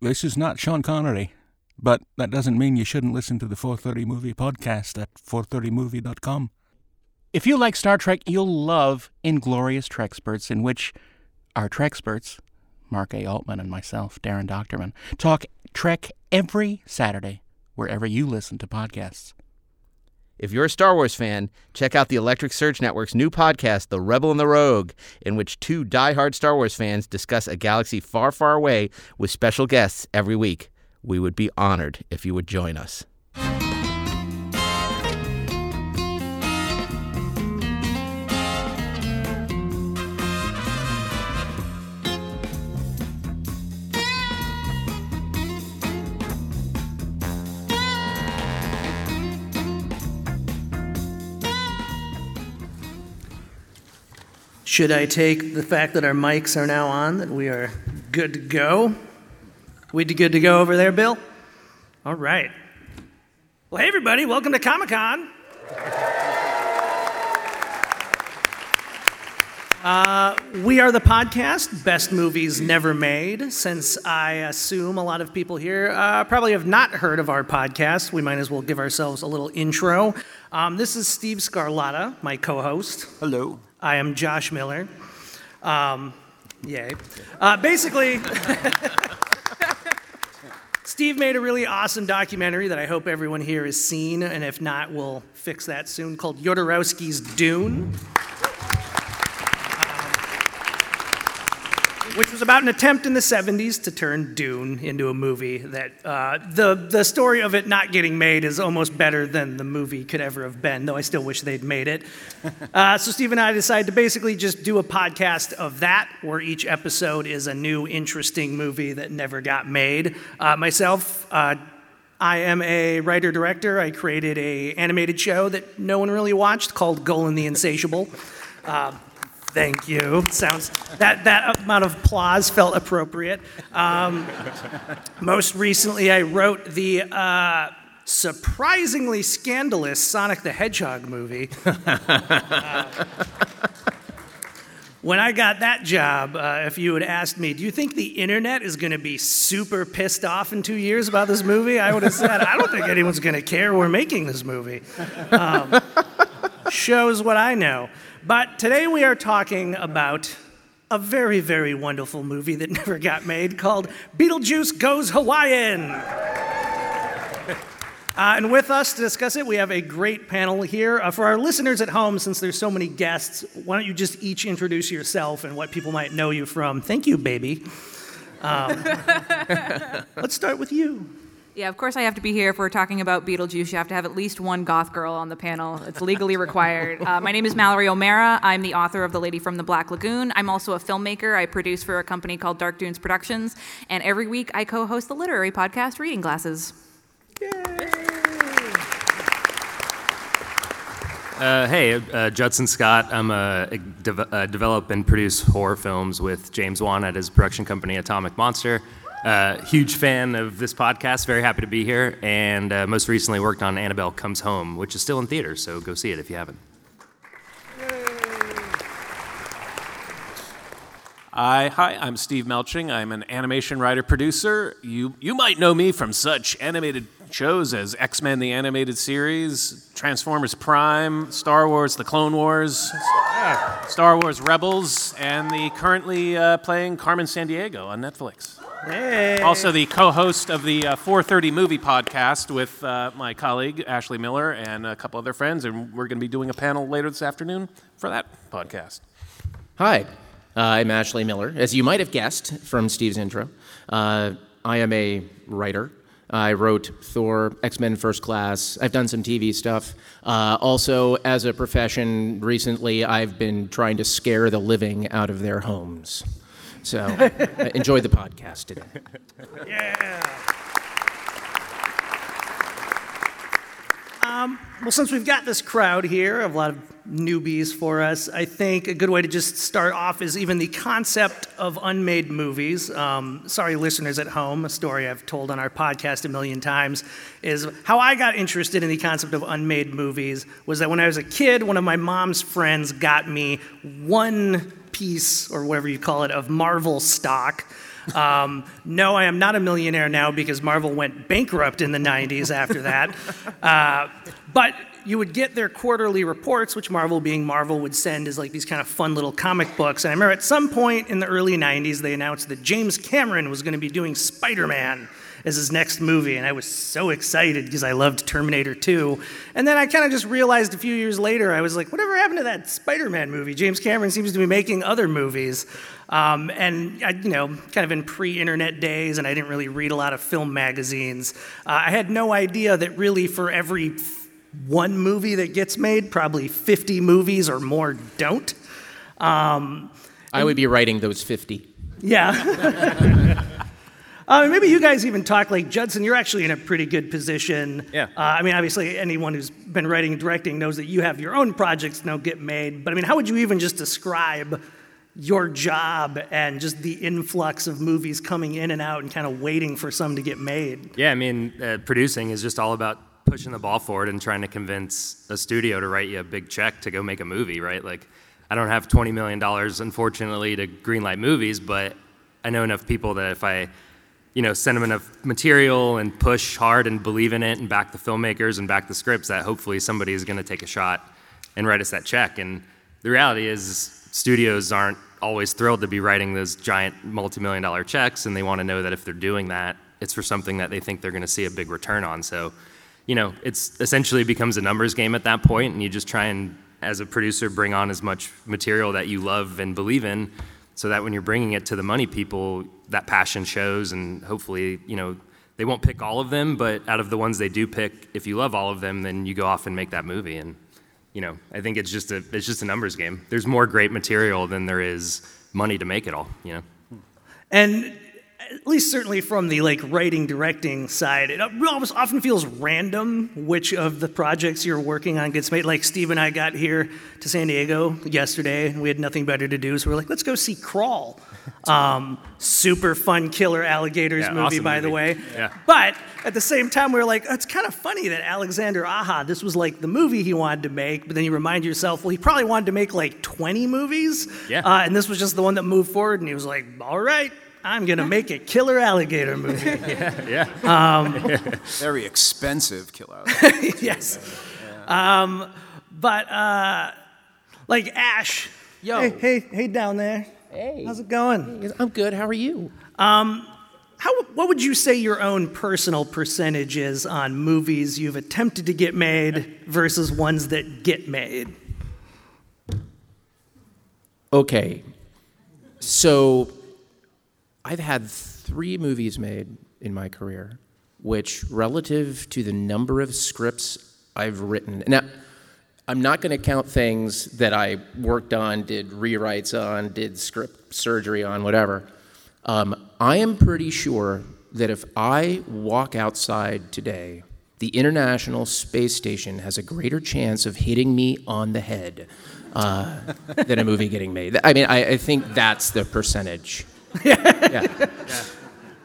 this is not Sean Connery, but that doesn't mean you shouldn't listen to the 430 Movie podcast at 430movie.com. If you like Star Trek, you'll love Inglorious Treksperts, in which our Treksperts, Mark A. Altman and myself, Daren Dochterman, talk Trek every Saturday wherever you listen to podcasts. If you're a Star Wars fan, check out the Electric Surge Network's new podcast, The Rebel and the Rogue, in which two die-hard Star Wars fans discuss a galaxy far, far away with special guests every week. We would be honored if you would join us. Should I take the fact that our mics are now on, that we are good to go? We good to go over there, Bill? All right. Well, hey, everybody, welcome to Comic Con. Uh, we are the podcast, Best Movies Never Made. Since I assume a lot of people here uh, probably have not heard of our podcast, we might as well give ourselves a little intro. Um, this is Steve Scarlata, my co host. Hello. I am Josh Miller. Um, yay. Uh, basically, Steve made a really awesome documentary that I hope everyone here has seen, and if not, we'll fix that soon, called Jodorowsky's Dune. Which was about an attempt in the 70s to turn Dune into a movie that uh, the, the story of it not getting made is almost better than the movie could ever have been, though I still wish they'd made it. Uh, so Steve and I decided to basically just do a podcast of that, where each episode is a new, interesting movie that never got made. Uh, myself, uh, I am a writer director. I created a animated show that no one really watched called Golan the Insatiable. Uh, Thank you. Sounds that that amount of applause felt appropriate. Um, most recently, I wrote the uh, surprisingly scandalous Sonic the Hedgehog movie. Uh, when I got that job, uh, if you had asked me, do you think the internet is going to be super pissed off in two years about this movie? I would have said, I don't think anyone's going to care we're making this movie. Um, shows what I know. But today we are talking about a very, very wonderful movie that never got made called Beetlejuice Goes Hawaiian. Uh, and with us to discuss it, we have a great panel here. Uh, for our listeners at home, since there's so many guests, why don't you just each introduce yourself and what people might know you from? Thank you, baby. Um, let's start with you. Yeah, of course I have to be here if we're talking about Beetlejuice. You have to have at least one goth girl on the panel. It's legally required. Uh, my name is Mallory O'Meara. I'm the author of The Lady from the Black Lagoon. I'm also a filmmaker. I produce for a company called Dark Dunes Productions. And every week I co host the literary podcast Reading Glasses. Uh, hey, uh, Judson Scott. I'm a, a, de- a develop and produce horror films with James Wan at his production company Atomic Monster. Uh, huge fan of this podcast. Very happy to be here. And uh, most recently worked on Annabelle Comes Home, which is still in theaters. So go see it if you haven't. I, hi, I'm Steve Melching. I'm an animation writer producer. You, you might know me from such animated shows as X Men the Animated Series, Transformers Prime, Star Wars The Clone Wars, Star Wars Rebels, and the currently uh, playing Carmen Sandiego on Netflix. Hey. Also, the co host of the uh, 430 Movie Podcast with uh, my colleague, Ashley Miller, and a couple other friends. And we're going to be doing a panel later this afternoon for that podcast. Hi, uh, I'm Ashley Miller. As you might have guessed from Steve's intro, uh, I am a writer. I wrote Thor, X Men First Class. I've done some TV stuff. Uh, also, as a profession, recently I've been trying to scare the living out of their homes. So uh, enjoy the podcast today. Yeah. Um, well, since we've got this crowd here, a lot of newbies for us, I think a good way to just start off is even the concept of unmade movies. Um, sorry, listeners at home, a story I've told on our podcast a million times is how I got interested in the concept of unmade movies was that when I was a kid, one of my mom's friends got me one piece, or whatever you call it, of Marvel stock. Um, no, I am not a millionaire now because Marvel went bankrupt in the 90s after that. Uh, but you would get their quarterly reports, which Marvel, being Marvel, would send as like these kind of fun little comic books. And I remember at some point in the early 90s, they announced that James Cameron was going to be doing Spider Man as his next movie. And I was so excited because I loved Terminator 2. And then I kind of just realized a few years later, I was like, whatever happened to that Spider Man movie? James Cameron seems to be making other movies. Um, and, I, you know, kind of in pre internet days, and I didn't really read a lot of film magazines, uh, I had no idea that really for every one movie that gets made, probably 50 movies or more don't. Um, I would be writing those 50. yeah. Uh, maybe you guys even talk like Judson. You're actually in a pretty good position. Yeah. Uh, I mean, obviously, anyone who's been writing and directing knows that you have your own projects now get made. But I mean, how would you even just describe your job and just the influx of movies coming in and out and kind of waiting for some to get made? Yeah, I mean, uh, producing is just all about pushing the ball forward and trying to convince a studio to write you a big check to go make a movie, right? Like, I don't have $20 million, unfortunately, to greenlight movies, but I know enough people that if I, you know, send them enough material and push hard and believe in it and back the filmmakers and back the scripts, that hopefully somebody is going to take a shot and write us that check. And the reality is, studios aren't always thrilled to be writing those giant multi-million dollar checks, and they want to know that if they're doing that, it's for something that they think they're going to see a big return on. So you know, it's essentially becomes a numbers game at that point, and you just try and, as a producer, bring on as much material that you love and believe in, so that when you're bringing it to the money people, that passion shows, and hopefully, you know, they won't pick all of them, but out of the ones they do pick, if you love all of them, then you go off and make that movie. And you know, I think it's just a it's just a numbers game. There's more great material than there is money to make it all. You know. And at least certainly from the like writing directing side it almost often feels random which of the projects you're working on gets made like steve and i got here to san diego yesterday and we had nothing better to do so we're like let's go see crawl um, super fun killer alligators Yeah, movie awesome by the way Yeah. but at the same time we were like it's kind of funny that alexander aja this was like the movie he wanted to make but then you remind yourself well he probably wanted to make like 20 movies Yeah. uh, and this was just the one that moved forward and he was like all right I'm gonna make a killer alligator movie. Yeah, Very expensive killer out. yes. Um, but uh, like Ash. Yo. Hey, hey, hey, down there. Hey. How's it going? I'm good. How are you? How, what would you say your own personal percentage is on movies you've attempted to get made versus ones that get made? Okay. So I've had three movies made in my career, which, relative to the number of scripts I've written, now, I'm not going to count things that I worked on, did rewrites on, did script surgery on, whatever. Um, I am pretty sure that if I walk outside today, the International Space Station has a greater chance of hitting me on the head uh, than a movie getting made. I mean, I, I think that's the percentage. Yeah.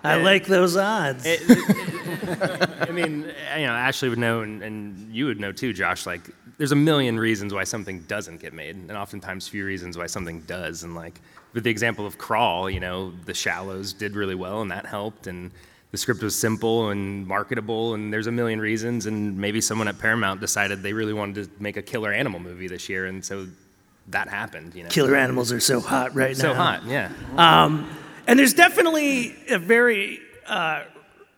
I like those odds. I mean, you know, Ashley would know, and, and you would know too, Josh. Like, there's a million reasons why something doesn't get made, and oftentimes few reasons why something does. And like, with the example of Crawl, you know, The Shallows did really well, and that helped. And the script was simple and marketable, and there's a million reasons. And maybe someone at Paramount decided they really wanted to make a killer animal movie this year, and so that happened. You know, Killer animals are so hot right so now. hot, yeah. Um, And there's definitely a very uh,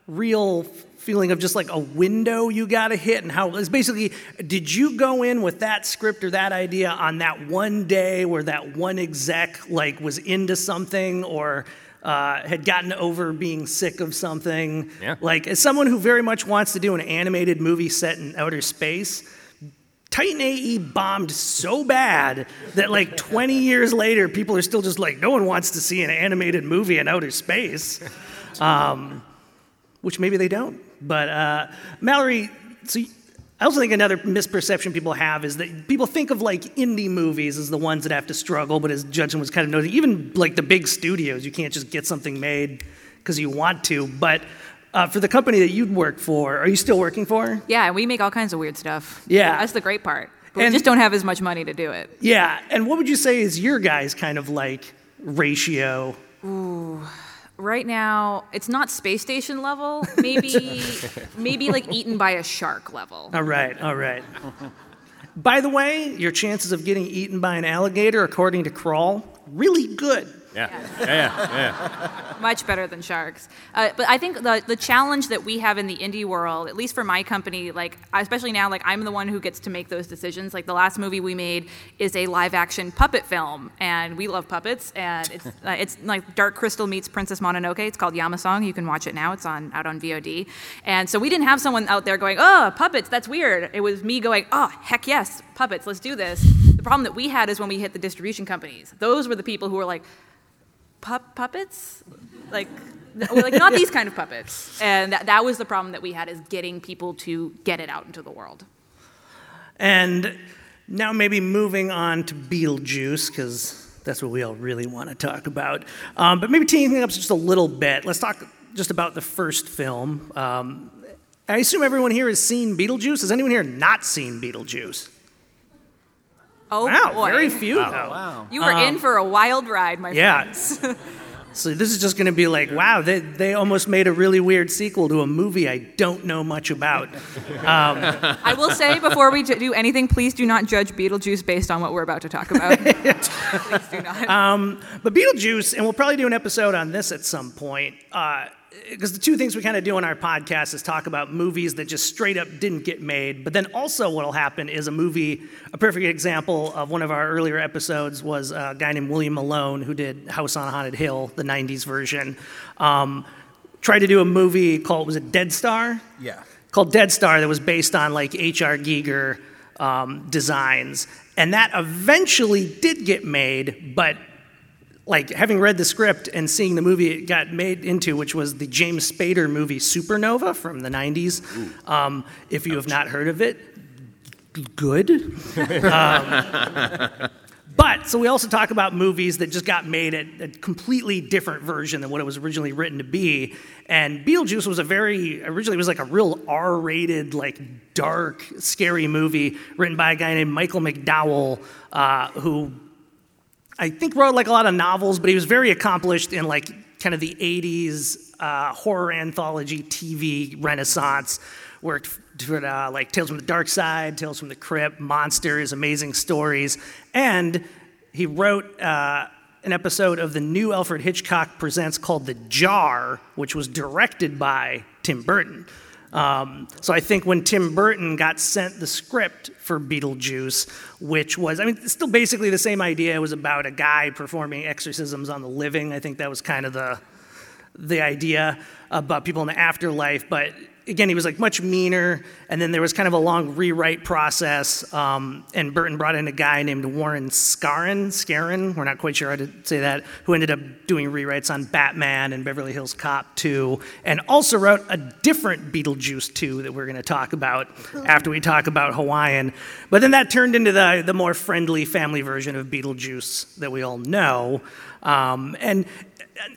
real feeling of just like a window you got to hit, and how it's basically did you go in with that script or that idea on that one day where that one exec like was into something or uh, had gotten over being sick of something? Yeah. Like, as someone who very much wants to do an animated movie set in outer space, Titan AE bombed so bad that like 20 years later, people are still just like, no one wants to see an animated movie in outer space. Um, which maybe they don't. But uh, Mallory, so I also think another misperception people have is that people think of like indie movies as the ones that have to struggle, but as Judson was kind of noting, even like the big studios, you can't just get something made because you want to. But uh, for the company that you'd work for, are you still working for? Yeah, and we make all kinds of weird stuff. Yeah. That's the great part. But And- we just don't have as much money to do it. Yeah, and what would you say is your guys' kind of like ratio? Ooh. Right now, it's not space station level. Maybe, maybe like eaten by a shark level. All right, all right. By the way, your chances of getting eaten by an alligator, according to Crawl, really good. Yeah. Yeah. Yeah. yeah. Much better than sharks. Uh, but I think the, the challenge that we have in the indie world, at least for my company, like especially now, like I'm the one who gets to make those decisions. Like the last movie we made is a live action puppet film, and we love puppets, and it's uh, it's like Dark Crystal meets Princess Mononoke. It's called Yamasong. You can watch it now. It's on out on VOD. And so we didn't have someone out there going, "Oh, puppets, that's weird." It was me going, "Oh, heck yes, puppets, let's do this." The problem that we had is when we hit the distribution companies. Those were the people who were like, pup puppets like like not these kind of puppets and that, that was the problem that we had is getting people to get it out into the world And now maybe moving on to Beetlejuice, because that's what we all really want to talk about. Um, but maybe teeing up just a little bit. Let's talk just about the first film. Um, I assume everyone here has seen Beetlejuice. Has anyone here not seen Beetlejuice? Oh Wow, boy very few though. you were in um, for a wild ride my Yeah. friends So this is just going to be like, wow, they, they almost made a really weird sequel to a movie I don't know much about. Um, i will say before we do anything please do not judge beetlejuice based on what we're about to talk about please do not um, But Beetlejuice, and we'll probably do an episode on this at some point, uh, because the two things we kind of do on our podcast is talk about movies that just straight up didn't get made. But then also, what'll happen is a movie. A perfect example of one of our earlier episodes was a guy named William Malone who did House on a Haunted Hill, the '90s version. Um, tried to do a movie called was it Dead Star? Yeah. called Dead Star that was based on like H.R. Giger um, designs. And that eventually did get made, but like having read the script and seeing the movie it got made into, which was the James Spader movie Supernova from the 90s. Um, if you have not heard of it, good. Um, but so we also talk about movies that just got made at a completely different version than what it was originally written to be. And Beetlejuice was a very originally it was like a real R-rated, like dark, scary movie written by a guy named Michael McDowell, uh, who I think wrote like a lot of novels, but he was very accomplished in like kind of the 80s uh, horror anthology TV renaissance. Worked for uh, like Tales from the Dark Side, Tales from the Crypt, Monsters, Amazing Stories, and he wrote uh, an episode of the new Alfred Hitchcock Presents called The Jar, which was directed by Tim Burton. Um, so I think when Tim Burton got sent the script for Beetlejuice, which was, I mean, still basically the same idea. It was about a guy performing exorcisms on the living. I think that was kind of the the idea about people in the afterlife. But again, he was like much meaner. And then there was kind of a long rewrite process. Um, and Burton brought in a guy named Warren Skaaren, Skaaren, we're not quite sure how to say that, who ended up doing rewrites on Batman and Beverly Hills Cop 2, and also wrote a different Beetlejuice 2 that we're going to talk about after we talk about Hawaiian. But then that turned into the, the more friendly family version of Beetlejuice that we all know. Um, and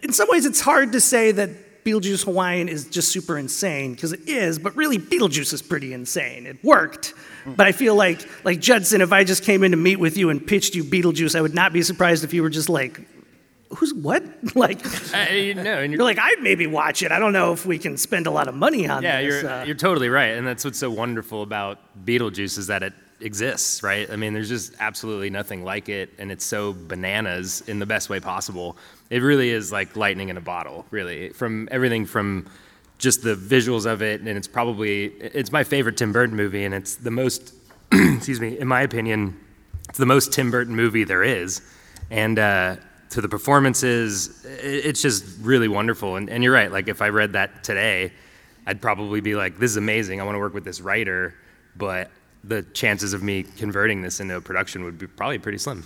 in some ways, it's hard to say that Beetlejuice Hawaiian is just super insane because it is, but really Beetlejuice is pretty insane. It worked, but I feel like like Judson, if I just came in to meet with you and pitched you Beetlejuice, I would not be surprised if you were just like, "Who's what?" like Uh, you know, and you're like, I'd maybe watch it. I don't know if we can spend a lot of money on Yeah, this. you're uh, you're totally right, and that's what's so wonderful about Beetlejuice is that it exists, right? I mean, there's just absolutely nothing like it, and it's so bananas in the best way possible. It really is like lightning in a bottle, really. From everything from just the visuals of it, and it's probably it's my favorite Tim Burton movie, and it's the most, excuse me, in my opinion, it's the most Tim Burton movie there is, and. uh to the performances, it's just really wonderful. And, and you're right. Like if I read that today, I'd probably be like, "This is amazing. I want to work with this writer," but the chances of me converting this into a production would be probably pretty slim.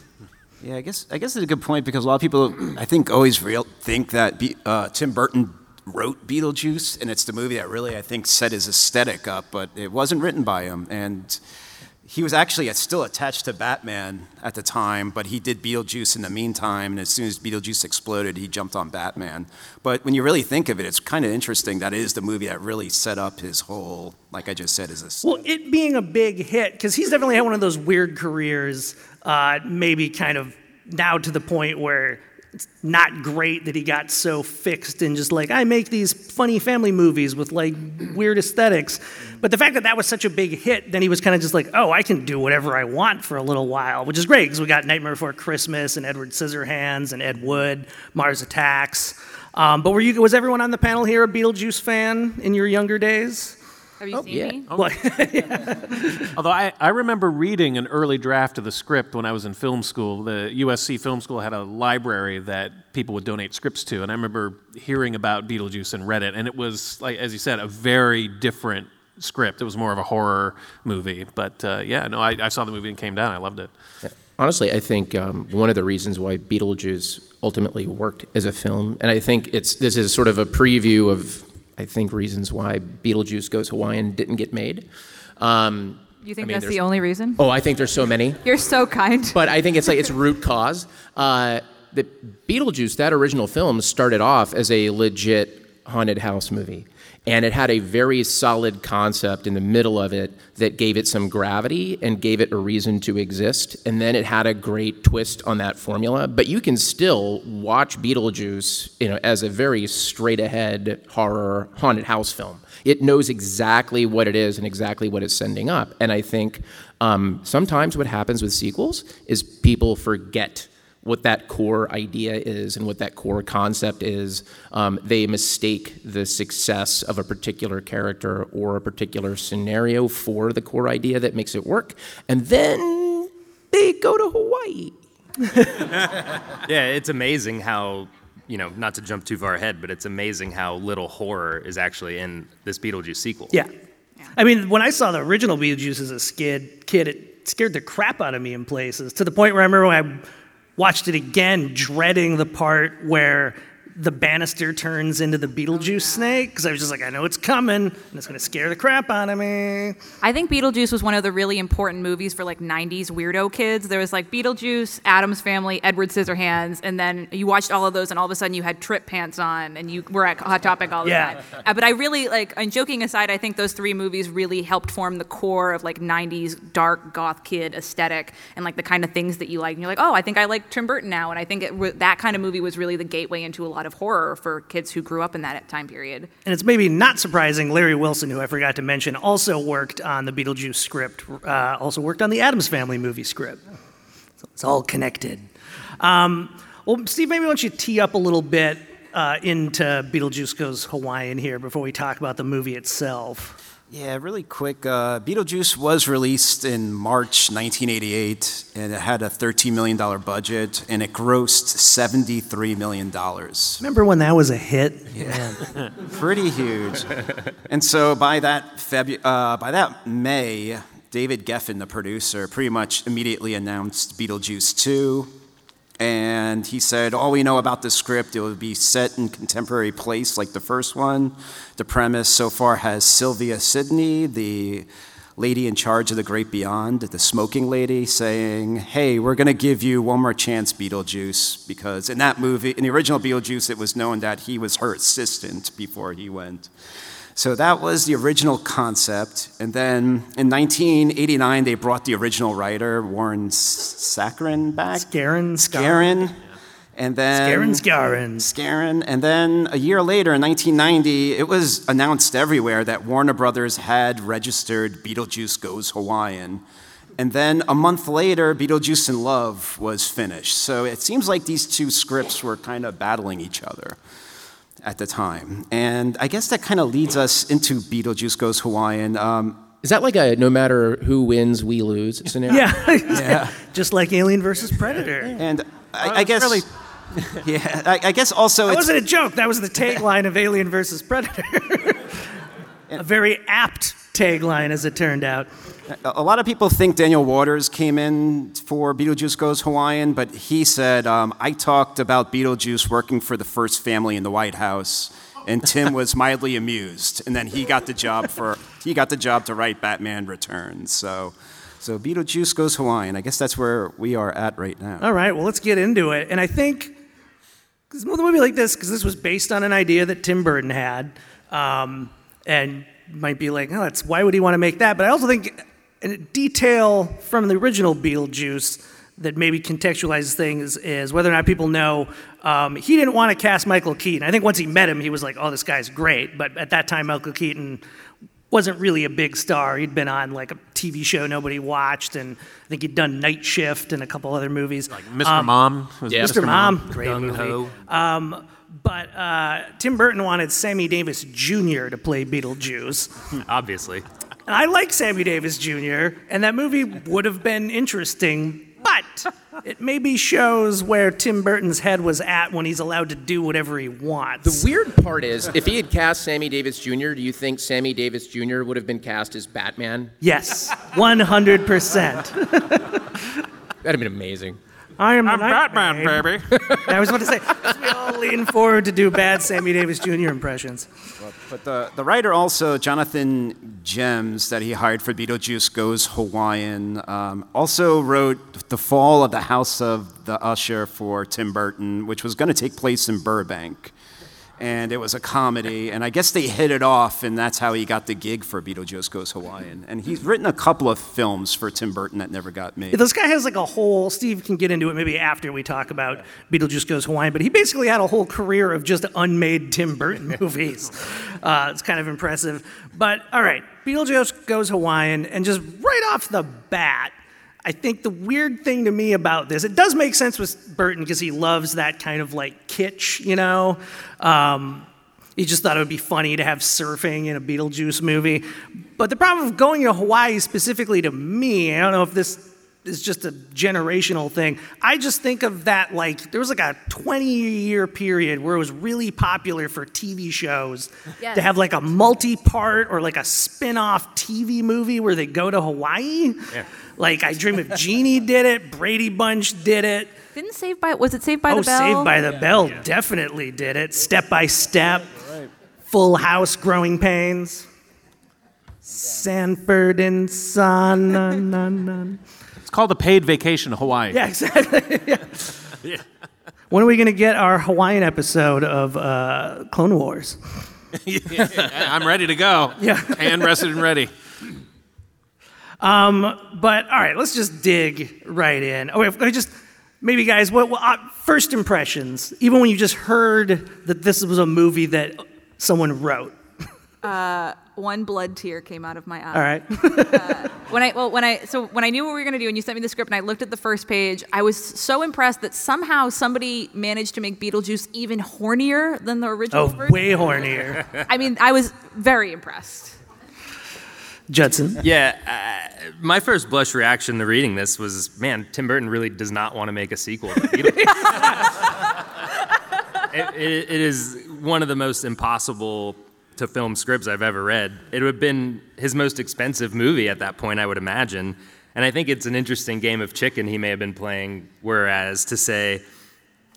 Yeah, I guess I guess it's a good point because a lot of people, I think, always real, think that Be- uh, Tim Burton wrote Beetlejuice, and it's the movie that really I think set his aesthetic up, but it wasn't written by him, and he was actually still attached to Batman at the time, but he did Beetlejuice in the meantime, and as soon as Beetlejuice exploded, he jumped on Batman. But when you really think of it, it's kind of interesting that it is the movie that really set up his whole, like I just said, is aesthetic. Well, it being a big hit, because he's definitely had one of those weird careers, uh, maybe kind of now to the point where it's not great that he got so fixed and just like I make these funny family movies with like weird aesthetics. But the fact that that was such a big hit, then he was kind of just like, oh, I can do whatever I want for a little while, which is great because we got Nightmare Before Christmas and Edward Scissorhands and Ed Wood, Mars Attacks. Um, but were you was everyone on the panel here a Beetlejuice fan in your younger days? Have you seen me? Like, Although I, I remember reading an early draft of the script when I was in film school. The USC Film School had a library that people would donate scripts to, and I remember hearing about Beetlejuice and read it, and it was like, as you said, a very different script. It was more of a horror movie, but uh, yeah, no, I, I saw the movie and came down. I loved it. Honestly, I think um, one of the reasons why Beetlejuice ultimately worked as a film, and I think it's this is sort of a preview of I think reasons why Beetlejuice Goes Hawaiian didn't get made. Um, You think I mean, that's the only reason? oh, I think there's so many. You're so kind. but I think it's like its root cause. Uh, the Beetlejuice, that original film, started off as a legit haunted house movie, and it had a very solid concept in the middle of it that gave it some gravity and gave it a reason to exist. And then it had a great twist on that formula. But you can still watch Beetlejuice, you know, as a very straight-ahead horror haunted house film. It knows exactly what it is and exactly what it's sending up. And I think um, sometimes what happens with sequels is people forget what that core idea is and what that core concept is. Um, they mistake the success of a particular character or a particular scenario for the core idea that makes it work. And then they go to Hawaii. Yeah, it's amazing how, you know, not to jump too far ahead, but it's amazing how little horror is actually in this Beetlejuice sequel. Yeah. I mean, when I saw the original Beetlejuice as a skid, kid, it scared the crap out of me in places to the point where I remember when I watched it again, dreading the part where the banister turns into the Beetlejuice snake because I was just like, I know it's coming and it's going to scare the crap out of me. I think Beetlejuice was one of the really important movies for like 90s weirdo kids. There was like Beetlejuice, Addams Family, Edward Scissorhands, and then you watched all of those, and all of a sudden you had trip pants on, and you were at Hot Topic all the Yeah. time. Uh, but I really like, and joking aside, I think those three movies really helped form the core of like 90s dark goth kid aesthetic and like the kind of things that you like. And you're like, oh, I think I like Tim Burton now, and I think it, that kind of movie was really the gateway into a lot of horror for kids who grew up in that time period. And it's maybe not surprising, Larry Wilson, who I forgot to mention, also worked on the Beetlejuice script, uh, also worked on the Addams Family movie script. So it's all connected. Um, well, Steve, maybe why don't you tee up a little bit uh, into Beetlejuice Goes Hawaiian here before we talk about the movie itself? Yeah, really quick. Uh, Beetlejuice was released in March 1988, and it had a $13 million budget, and it grossed $73 million. Remember when that was a hit? Yeah, pretty huge. And so by that Febu- uh, by that May, David Geffen, the producer, pretty much immediately announced Beetlejuice 2. And he said, All we know about the script, it will be set in contemporary place like the first one. The premise so far has Sylvia Sidney, the lady in charge of the great beyond, the smoking lady, saying, Hey, we're going to give you one more chance, Beetlejuice. Because in that movie, in the original Beetlejuice, it was known that he was her assistant before he went. So that was the original concept. And then in 1989, they brought the original writer, Warren Saccharin, back. Scarin, Scarin. And then Scarin, Scarin. Scarin. And then a year later, in 1990, it was announced everywhere that Warner Brothers had registered Beetlejuice Goes Hawaiian. And then a month later, Beetlejuice in Love was finished. So it seems like these two scripts were kind of battling each other at the time. And I guess that kind of leads us into Beetlejuice Goes Hawaiian. Um, Is that like a no matter who wins, we lose scenario? Yeah. yeah. Just like Alien versus Predator. and I, I guess. yeah, I, I guess also That it's, wasn't a joke. That was the tagline of Alien versus Predator. a very apt tagline, as it turned out. A lot of people think Daniel Waters came in for Beetlejuice Goes Hawaiian, but he said, um, I talked about Beetlejuice working for the first family in the White House, and Tim was mildly amused. And then he got the job for he got the job to write Batman Returns. So, so Beetlejuice Goes Hawaiian. I guess that's where we are at right now. All right, well, let's get into it. And I think because with a movie like this, because this was based on an idea that Tim Burton had, um, and might be like, oh, that's why would he want to make that? But I also think a detail from the original Beetlejuice that maybe contextualizes things is whether or not people know um, he didn't want to cast Michael Keaton. I think once he met him, he was like, "Oh, this guy's great." But at that time, Michael Keaton wasn't really a big star. He'd been on like a TV show nobody watched, and I think he'd done Night Shift and a couple other movies. Like Mr. Mom. Was Yeah. Mr. Mom, great Gung movie. Ho. Um, but uh, Tim Burton wanted Sammy Davis Jr. to play Beetlejuice. Obviously. And I like Sammy Davis Jr., and that movie would have been interesting, but it maybe shows where Tim Burton's head was at when he's allowed to do whatever he wants. The weird part is, if he had cast Sammy Davis Jr., do you think Sammy Davis Jr. would have been cast as Batman? yes, 100%. That'd have been amazing. I am I'm Night Batman, baby. I was about to say, we all lean forward to do bad Sammy Davis Jr. impressions. But the, the writer also, Jonathan Gems, that he hired for Beetlejuice Goes Hawaiian, um, also wrote The Fall of the House of the Usher for Tim Burton, which was going to take place in Burbank. And it was a comedy, and I guess they hit it off, and that's how he got the gig for Beetlejuice Goes Hawaiian. And he's written a couple of films for Tim Burton that never got made. This guy has like a whole, Steve can get into it maybe after we talk about Beetlejuice Goes Hawaiian, but he basically had a whole career of just unmade Tim Burton movies. Uh, it's kind of impressive. But all right, Beetlejuice Goes Hawaiian, and just right off the bat, I think the weird thing to me about this, it does make sense with Burton because he loves that kind of like kitsch, you know? Um, he just thought it would be funny to have surfing in a Beetlejuice movie. But the problem of going to Hawaii specifically to me, I don't know if this is just a generational thing. I just think of that like there was like a 20 year period where it was really popular for TV shows Yes. to have like a multi part or like a spin off TV movie where they go to Hawaii. Like I Dream of Jeannie did it, Brady Bunch did it. Didn't Saved by was it Saved by oh, the Bell? Saved by the Bell definitely did it. Step by Step, Full House, Growing Pains, Sanford and Son. Called a paid vacation to Hawaii. Yeah, exactly. Yeah. When are we going to get our Hawaiian episode of uh, Clone Wars? I'm ready to go. Yeah. And rested and ready. Um, But all right, let's just dig right in. Oh, wait, I just maybe guys, what, what uh, first impressions? Even when you just heard that this was a movie that someone wrote. One blood tear came out of my eye. All right. When I well when I so when I knew what we were gonna do and you sent me the script and I looked at the first page, I was so impressed that somehow somebody managed to make Beetlejuice even hornier than the original Oh, version. way hornier. I mean, I was very impressed. Judson. Yeah, uh, my first blush reaction to reading this was, man, Tim Burton really does not want to make a sequel. To it, it, it is one of the most impossible to film scripts I've ever read. It would have been his most expensive movie at that point, I would imagine. And I think it's an interesting game of chicken he may have been playing. Whereas to say,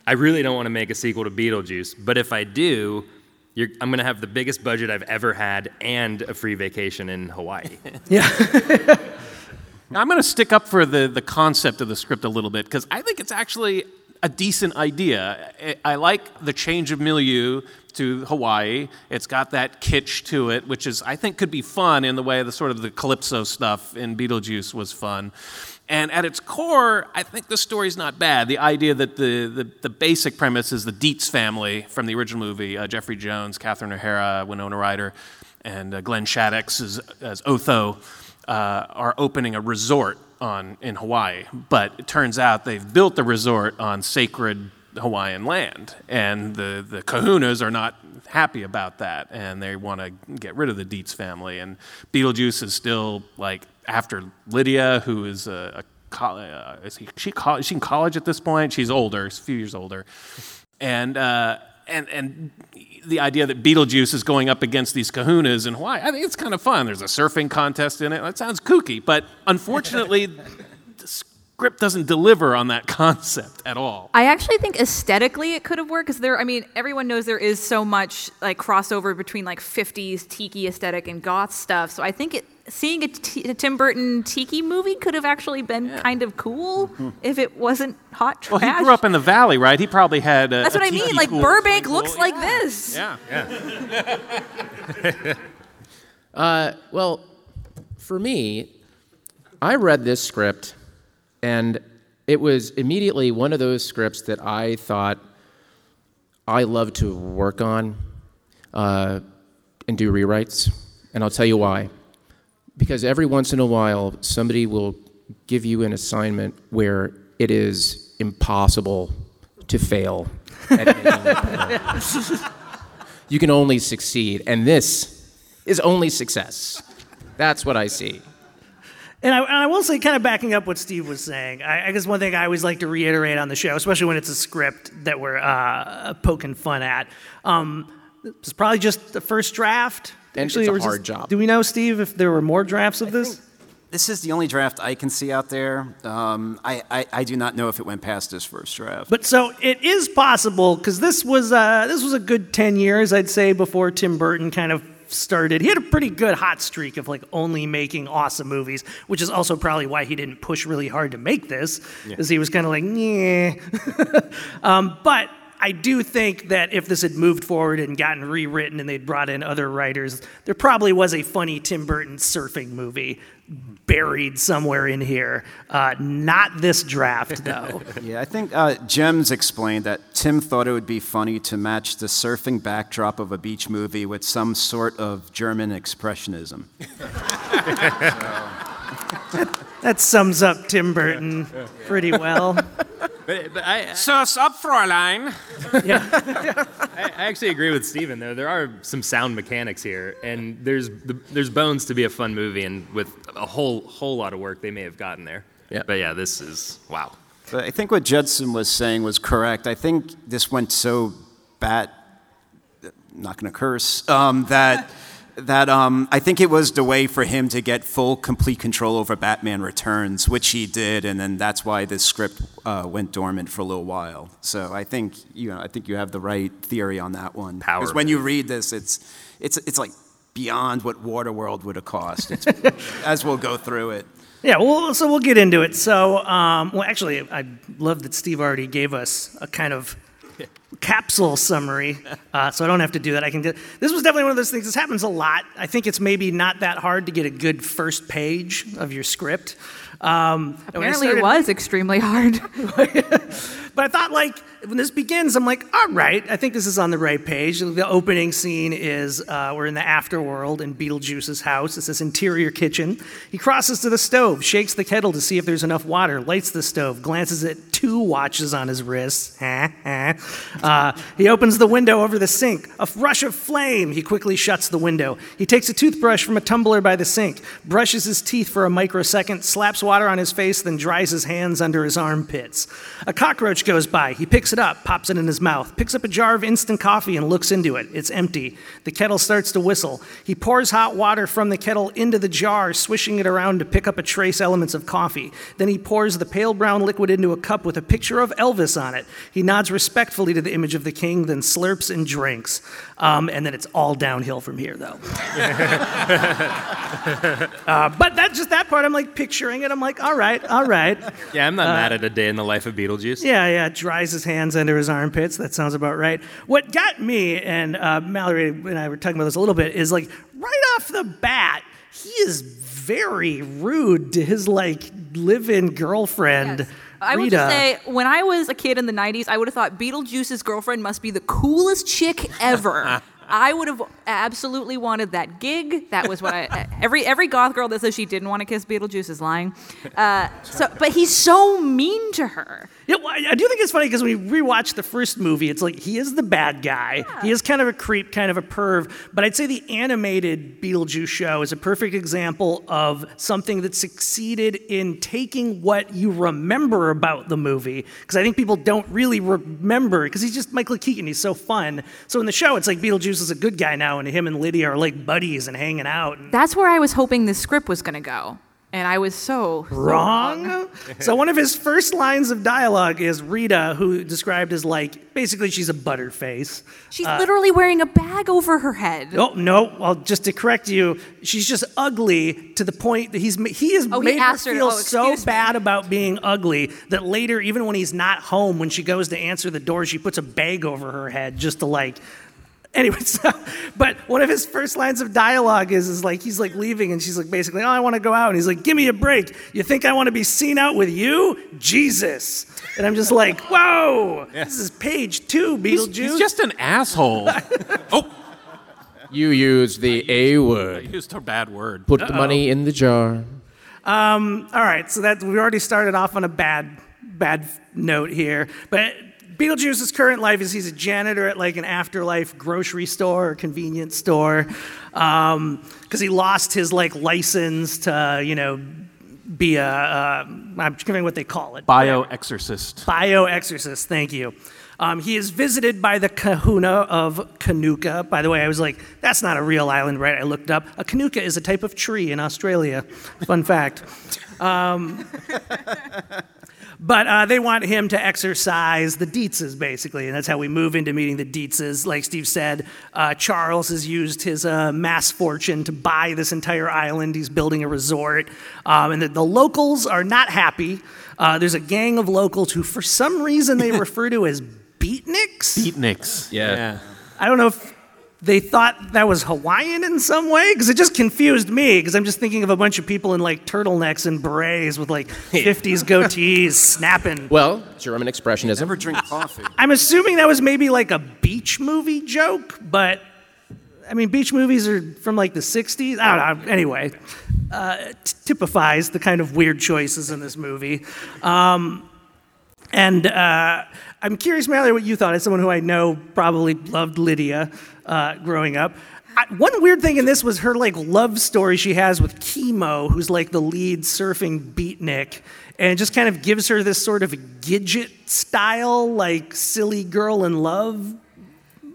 I really don't want to make a sequel to Beetlejuice, but if I do, you're, I'm going to have the biggest budget I've ever had and a free vacation in Hawaii. Yeah. I'm going to stick up for the, the concept of the script a little bit because I think it's actually a decent idea. I, I like the change of milieu to Hawaii. It's got that kitsch to it, which is I think could be fun in the way the sort of the calypso stuff in Beetlejuice was fun. And at its core, I think the story's not bad. The idea that the, the, the basic premise is the Deetz family from the original movie, uh, Jeffrey Jones, Catherine O'Hara, Winona Ryder, and uh, Glenn Shadix as, as Otho uh, are opening a resort on in Hawaii, but it turns out they've built the resort on sacred Hawaiian land, and the the Kahunas are not happy about that, and they want to get rid of the Deetz family. And Beetlejuice is still like after Lydia, who is a, a uh, is he, she co- she in college at this point? She's older, she's a few years older, and. Uh, and, and the idea that Beetlejuice is going up against these kahunas in Hawaii, I think it's kind of fun. There's a surfing contest in it. That sounds kooky, but unfortunately, script doesn't deliver on that concept at all. I actually think aesthetically it could have worked because there. I mean, everyone knows there is so much like crossover between like '50s tiki aesthetic and goth stuff. So I think it seeing a, t- a Tim Burton tiki movie could have actually been kind of cool mm-hmm. if it wasn't hot trash. Well, he grew up in the valley, right? He probably had. A, That's what I mean. tiki Like pool Burbank swimming looks pool. like this. Yeah, yeah. Uh, well, for me, I read this script and it was immediately one of those scripts that I thought I love to work on uh, and do rewrites. And I'll tell you why. Because every once in a while, somebody will give you an assignment where it is impossible to fail. You can only succeed. And this is only success. That's what I see. And I, and I will say, kind of backing up what Steve was saying, I, I guess one thing I always like to reiterate on the show, especially when it's a script that we're uh, poking fun at, um, it's probably just the first draft. And it's a hard this- job. Do we know, Steve, if there were more drafts of this? This is the only draft I can see out there. Um, I, I, I do not know if it went past this first draft. But so it is possible because this was uh, this was a good ten years, I'd say, before Tim Burton kind of started. He had a pretty good hot streak of like only making awesome movies, which is also probably why he didn't push really hard to make this, because he was kind of like, yeah. um, but I do think that if this had moved forward and gotten rewritten and they'd brought in other writers, there probably was a funny Tim Burton surfing movie buried somewhere in here. Uh, not this draft, though. Yeah, I think uh, Gems explained that Tim thought it would be funny to match the surfing backdrop of a beach movie with some sort of German expressionism. That sums up Tim Burton pretty well. But, but I, Surf's up, Fräulein. I, I actually agree with Steven, though. There are some sound mechanics here, and there's the, there's bones to be a fun movie, and with a whole whole lot of work they may have gotten there. Yeah. But yeah, this is wow. But I think what Judson was saying was correct. I think this went so bad, not going to curse, um, that, that um, I think it was the way for him to get full, complete control over Batman Returns, which he did, and then that's why this script uh, went dormant for a little while. So I think, you know, I think you have the right theory on that one. Power Because when you read this, it's, it's, it's like beyond what Waterworld would have cost, it's, as we'll go through it. Yeah, well, so we'll get into it. So, um, well, actually, I love that Steve already gave us a kind of capsule summary, uh, so I don't have to do that. I can get. This was definitely one of those things. This happens a lot. I think it's maybe not that hard to get a good first page of your script. Um, and when I Apparently, it was extremely hard. But I thought, like, when this begins, I'm like, all right, I think this is on the right page. The opening scene is uh, we're in the afterworld in Beetlejuice's house. It's this interior kitchen. He crosses to the stove, shakes the kettle to see if there's enough water, lights the stove, glances at two watches on his wrists. uh, he opens the window over the sink. A rush of flame. He quickly shuts the window. He takes a toothbrush from a tumbler by the sink, brushes his teeth for a microsecond, slaps water on his face, then dries his hands under his armpits. A cockroach goes by. He picks it up, pops it in his mouth, picks up a jar of instant coffee and looks into it. It's empty. The kettle starts to whistle. He pours hot water from the kettle into the jar, swishing it around to pick up a trace elements of coffee. Then he pours the pale brown liquid into a cup with a picture of Elvis on it. He nods respectfully to the image of the king, then slurps and drinks. Um, and then it's all downhill from here, though. Uh, but that just that part, I'm like picturing it. I'm like, all right, all right. Yeah, I'm not mad at a day in the life of Beetlejuice. Yeah, yeah. Dries his hands under his armpits. That sounds about right. What got me and uh, Mallory and I were talking about this a little bit is like right off the bat, he is very rude to his like live-in girlfriend. Yes. I would just say, when I was a kid in the 90s, I would have thought Beetlejuice's girlfriend must be the coolest chick ever. I would have absolutely wanted that gig. That was what I. Every every goth girl that says she didn't want to kiss Beetlejuice is lying. Uh, so, but he's so mean to her. Yeah, well, I do think it's funny because when we rewatch the first movie, it's like he is the bad guy. He is kind of a creep, kind of a perv. But I'd say the animated Beetlejuice show is a perfect example of something that succeeded in taking what you remember about the movie. Because I think people don't really remember, because he's just Michael Keaton. He's so fun. So in the show, it's like Beetlejuice is a good guy now, and him and Lydia are like buddies and hanging out. And That's where I was hoping this script was going to go, and I was so so wrong. so one of his first lines of dialogue is Rita, who described as like basically she's a butterface. She's uh, literally wearing a bag over her head. Oh no! Well, just to correct you, she's just ugly to the point that he's he has Oh, he made her her feel oh, so me. bad about being ugly that later, even when he's not home, when she goes to answer the door, she puts a bag over her head just to like. Anyway, so, but one of his first lines of dialogue is, is like he's like leaving, and she's like basically, "Oh, I want to go out," and he's like, "Give me a break. You think I want to be seen out with you, Jesus?" And I'm just like, "Whoa, this is page two, He's, Beetlejuice." he's just an asshole. oh, You used the a word. I used a bad word. Put the money in the jar. Um, all right, so that we already started off on a bad, bad note here. But Beetlejuice's current life is he's a janitor at like an afterlife grocery store or convenience store, because he lost his like license to you know be a uh, I'm forgetting what they call it. Bioexorcist. Bioexorcist, thank you. Um, he is visited by the kahuna of Kanuka. By the way, I was like, that's not a real island, right? I looked up. A Kanuka is a type of tree in Australia. Fun fact. Um, but uh, they want him to exercise the Deetzes, basically, and that's how we move into meeting the Deetzes. Like Steve said, uh, Charles has used his uh, mass fortune to buy this entire island. He's building a resort, um, and the, the locals are not happy. Uh, there's a gang of locals who, for some reason, they refer to as beatniks. Beatniks. Yeah. I don't know if they thought that was Hawaiian in some way because it just confused me because I'm just thinking of a bunch of people in like turtlenecks and berets with like 50s goatees snapping. Well, German expressionism. Never drink coffee. I'm assuming that was maybe like a beach movie joke, but I mean, beach movies are from like the 60s. I don't know. Anyway, uh, t- typifies the kind of weird choices in this movie. Um, and uh, I'm curious, Mallory, what you thought as someone who I know probably loved Lydia uh, growing up. I, one weird thing in this was her like love story she has with Chemo, who's like the lead surfing beatnik, and it just kind of gives her this sort of Gidget style, like silly girl in love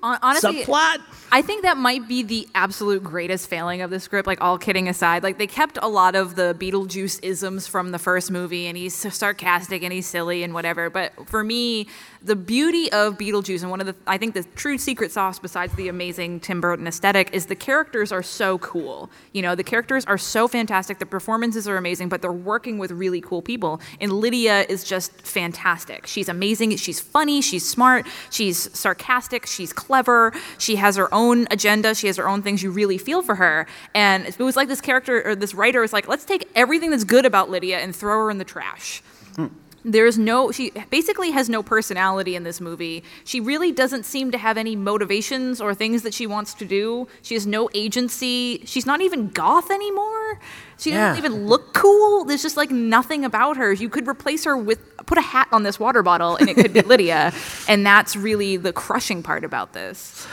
Hon- Honestly, subplot. I think that might be the absolute greatest failing of the script. Like all kidding aside, like they kept a lot of the Beetlejuice isms from the first movie, and he's sarcastic and he's silly and whatever. But for me, the beauty of Beetlejuice and one of the I think the true secret sauce, besides the amazing Tim Burton aesthetic, is the characters are so cool. You know, the characters are so fantastic. The performances are amazing, but they're working with really cool people. And Lydia is just fantastic. She's amazing. She's funny. She's smart. She's sarcastic. She's clever. She has her own agenda. She has her own things. You really feel for her. And it was like this character or this writer was like, let's take everything that's good about Lydia and throw her in the trash. Hmm. There's no, she basically has no personality in this movie. She really doesn't seem to have any motivations or things that she wants to do. She has no agency. She's not even goth anymore. She Yeah. doesn't even look cool. There's just like nothing about her. You could replace her with, put a hat on this water bottle and it could be Lydia. And that's really the crushing part about this.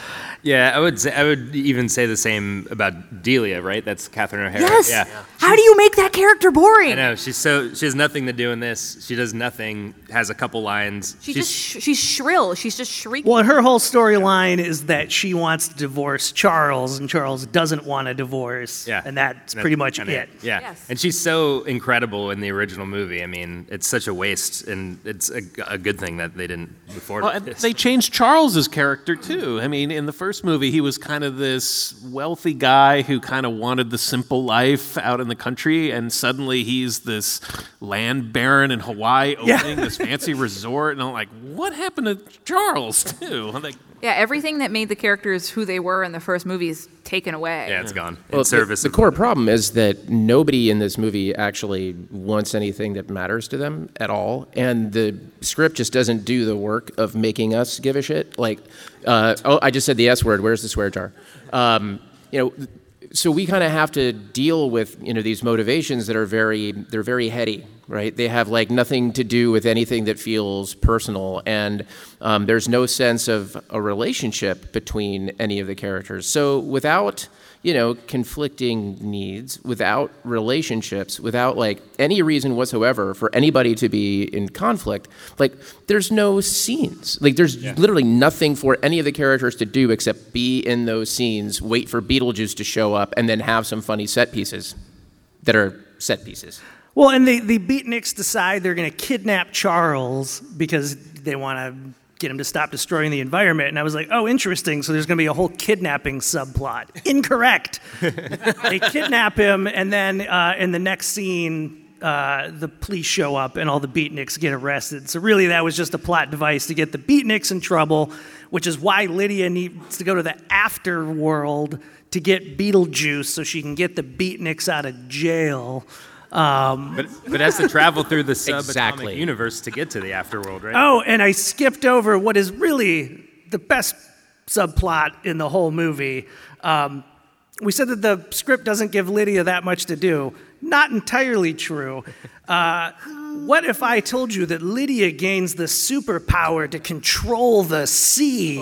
Yeah, I would say, I would even say the same about Delia, right? That's Catherine O'Hara. Yes. Yeah. How do you make that character boring? I know she's so she has nothing to do in this. She does nothing. Has a couple lines. She she's just sh- she's shrill. She's just shrieking. Well, her whole storyline is that she wants to divorce Charles, and Charles doesn't want a divorce. yeah, And that's That- pretty much kinda it. Yeah, Yes. and she's so incredible in the original movie. I mean, it's such a waste, and it's a, a good thing that they didn't move forward Well, with this. they changed Charles's character too. I mean, in the first movie, he was kind of this wealthy guy who kind of wanted the simple life out in the country, and suddenly he's this land baron in Hawaii opening this fancy resort, and I'm like, what happened to Charles too? I'm like, Yeah, everything that made the characters who they were in the first movie is taken away. yeah, it's gone. Well, in service. The, the core problem is that nobody in this movie actually wants anything that matters to them at all, and the script just doesn't do the work of making us give a shit. Like, uh, oh, I just said the S word. Where's the swear jar? Um, you know, so we kind of have to deal with you know these motivations that are very they're very heady right? They have like nothing to do with anything that feels personal. And um, there's no sense of a relationship between any of the characters. So without you know conflicting needs without relationships without like any reason whatsoever for anybody to be in conflict like there's no scenes. Like there's literally nothing for any of the characters to do except be in those scenes wait for beetlejuice to show up and then have some funny set pieces that are set pieces Well, and the, the beatniks decide they're going to kidnap Charles because they want to get him to stop destroying the environment. And I was like, oh, interesting. So there's going to be a whole kidnapping subplot. Incorrect. they kidnap him, and then uh, in the next scene, uh, the police show up and all the beatniks get arrested. So really, that was just a plot device to get the beatniks in trouble, which is why Lydia needs to go to the afterworld to get Beetlejuice so she can get the beatniks out of jail. Um, But, but has to travel through the subatomic Exactly. universe to get to the afterworld, right? Oh, and I skipped over what is really the best subplot in the whole movie. Um, we said that the script doesn't give Lydia that much to do. Not entirely true. Uh, what if I told you that Lydia gains the superpower to control the sea?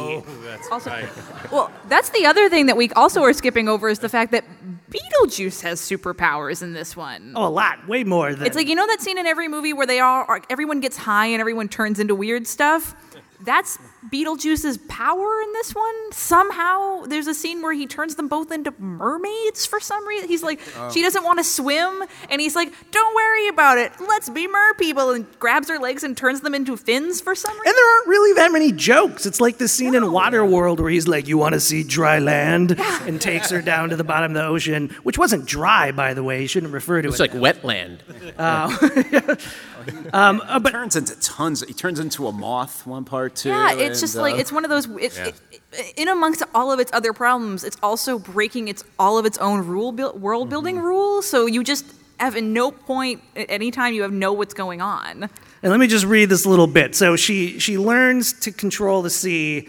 Also, well, that's the other thing that we also are skipping over is the fact that Beetlejuice has superpowers in this one. Oh, a lot, way more than. It's like you know that scene in every movie where they all are, everyone gets high and everyone turns into weird stuff. That's Beetlejuice's power in this one. Somehow, there's a scene where he turns them both into mermaids for some reason. He's like, she doesn't want to swim, and he's like, "Don't worry about it. Let's be mer people," and grabs her legs and turns them into fins for some reason. And there aren't really that many jokes. It's like the scene in Waterworld where he's like, You want to see dry land? And takes her down to the bottom of the ocean, which wasn't dry, by the way. You shouldn't refer to It's it. It's like wetland. um, uh, He but turns into tons. He turns into a moth one part too. Yeah, it's just and, like uh, it's one of those. It, it, in amongst all of its other problems, it's also breaking its all of its own rule buil- world building Mm-hmm. rules. So you just have at no point at any time you have know what's going on. And let me just read this little bit. So she she learns to control the sea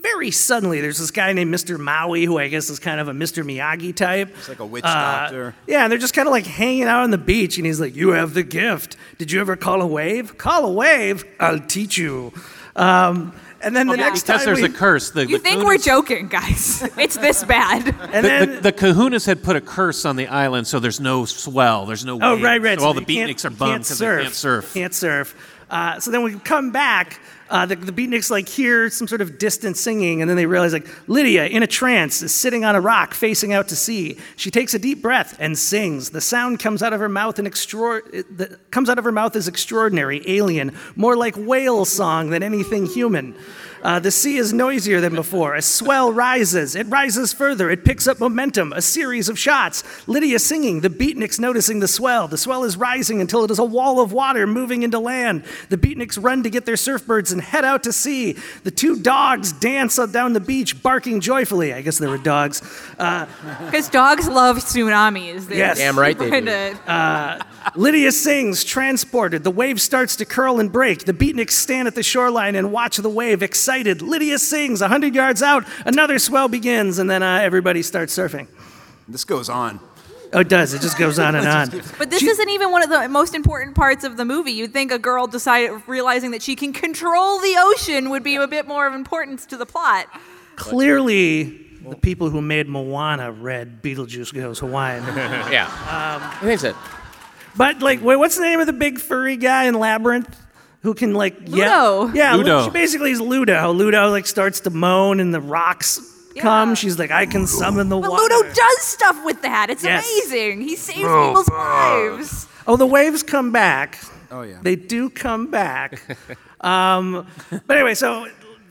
very suddenly. There's this guy named Mr. Maui, who I guess is kind of a Mr. Miyagi type. It's like a witch Uh, doctor. Yeah, and they're just kind of like hanging out on the beach, and he's like, "You have the gift. Did you ever call a wave? Call a wave. I'll teach you." Um, and then the next because time there's we, a curse. The, You the think we're joking, guys? it's this bad. and The, then the, the Kahunas had put a curse on the island, so there's no swell, there's no. Oh, waves. right, right. So all the they beatniks are can't bummed because they can't surf. Can't surf. Uh, so then we come back. Uh, the, the beatniks like hear some sort of distant singing, and then they realize like Lydia, in a trance, is sitting on a rock facing out to sea. She takes a deep breath and sings. The sound comes out of her mouth and extra- it- the, comes out of her mouth is extraordinary, alien, more like whale song than anything human. Uh, the sea is noisier than before. A swell rises. It rises further. It picks up momentum. A series of shots. Lydia singing. The beatniks noticing the swell. The swell is rising until it is a wall of water moving into land. The beatniks run to get their surfboards and head out to sea. The two dogs dance down the beach, barking joyfully. I guess they were dogs. Uh, Because dogs love tsunamis. They're Yes. Damn right they do. to- Lydia sings, transported. The wave starts to curl and break. The beatniks stand at the shoreline and watch the wave, excited. Lydia sings, 100 yards out, another swell begins, and then uh, everybody starts surfing. This goes on. Oh, it does. It just goes on and on. But this isn't even one of the most important parts of the movie. You'd think a girl decided realizing that she can control the ocean would be a bit more of importance to the plot. Clearly, the people who made Moana read Beetlejuice Goes Hawaiian. Yeah. I think so. But, like, wait, what's the name of the big furry guy in Labyrinth? Who can like yell? Ludo. Yeah, Ludo. She basically is Ludo. Ludo like starts to moan and the rocks come. She's like, I can summon the But water. Ludo does stuff with that. It's Yes. amazing. He saves people's lives. Oh, the waves come back. Oh yeah. They do come back. um, but anyway, so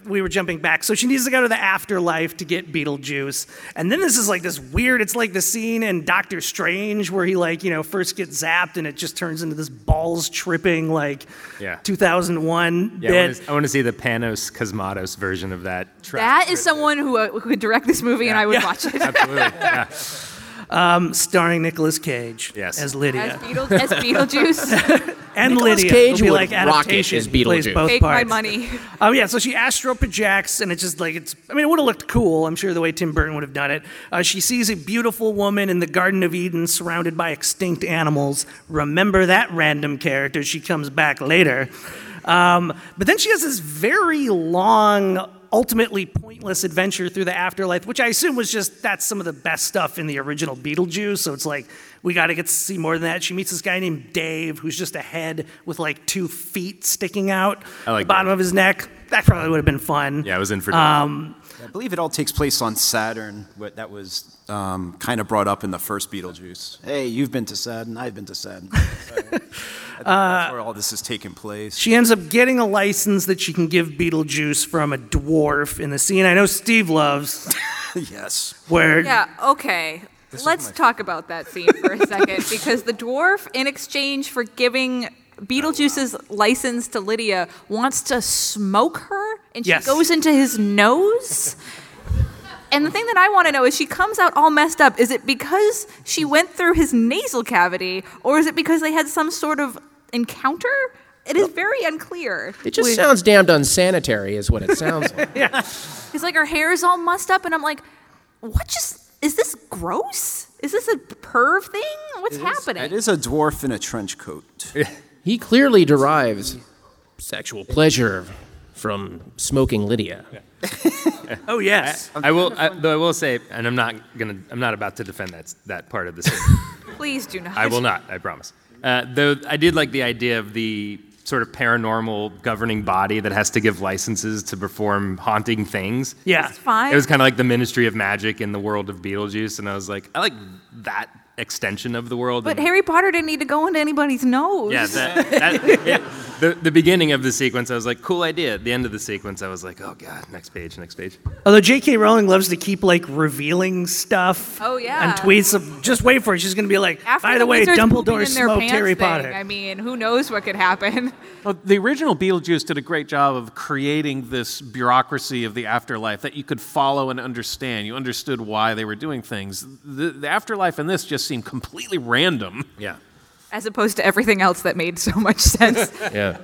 we were jumping back. So she needs to go to the afterlife to get Beetlejuice. And then this is like this weird, it's like the scene in Doctor Strange where he like, you know, first gets zapped and it just turns into this balls tripping like Yeah. 2001 Yeah, I bit. want, to, I want to see the Panos Cosmatos version of that. Track. That is someone who, uh, who could direct this movie, and I would watch it. Absolutely. Yeah. starring Nicolas Cage Yes. as Lydia. As, Beetle, as Beetlejuice. and Nicolas Lydia. Cage It'll be would like rock it adaptation. as He plays Beetlejuice. both Take my parts. money. Um, yeah, so she astral projects, and it's just like it's. I mean, it would have looked cool. I'm sure the way Tim Burton would have done it. Uh, she sees a beautiful woman in the Garden of Eden, surrounded by extinct animals. Remember that random character? She comes back later, um, but then she has this very long. Ultimately pointless adventure through the afterlife, which I assume was just that's some of the best stuff in the original Beetlejuice. So it's like we got to get to see more than that. She meets this guy named Dave, who's just a head with like two feet sticking out I like the bottom Dave. of his neck. That probably would have been fun. Yeah, I was in for Um, I believe it all takes place on Saturn. What that was um, kind of brought up in the first Beetlejuice. Hey, you've been to Saturn. I've been to Saturn. So, I that's where all this is taking place. She ends up getting a license that she can give Beetlejuice from a dwarf in the scene I know Steve loves, yes. where Yeah, okay. Let's talk about that scene for a second because the dwarf, in exchange for giving Beetlejuice's license to Lydia, wants to smoke her and she Yes. goes into his nose. And the thing that I want to know is she comes out all messed up. Is it because she went through his nasal cavity or is it because they had some sort of encounter? It is very unclear. It just sounds damned unsanitary, is what it sounds like. yeah. He's like, her hair is all mussed up, and I'm like, what just is this gross? Is this a perv thing? What's happening? It is a dwarf in a trench coat. He clearly derives sexual pleasure from smoking Lydia. Oh yes. I will, I, though I will say, and I'm not gonna, I'm not about to defend that that part of the scene. Please do not. I will not. I promise. Uh, though I did like the idea of the sort of paranormal governing body that has to give licenses to perform haunting things. Yeah. Fine. It was kind of like the Ministry of Magic in the world of Beetlejuice, and I was like, I like that extension of the world. but and- Harry Potter didn't need to go into anybody's nose. yeah, that, that, yeah. The, the beginning of the sequence, I was like, cool idea. At the end of the sequence, I was like, oh god, next page, next page. Although J.K. Rowling loves to keep like revealing stuff. Oh, yeah. And tweets of just wait for it. She's gonna be like, After by the, way, wizards pooping Dumbledore smoked pants Harry thing, Potter. I mean, who knows what could happen? Well, the original Beetlejuice did a great job of creating this bureaucracy of the afterlife that you could follow and understand. You understood why they were doing things. The, the afterlife in this just seemed completely random. Yeah. As opposed to everything else that made so much sense. Yeah.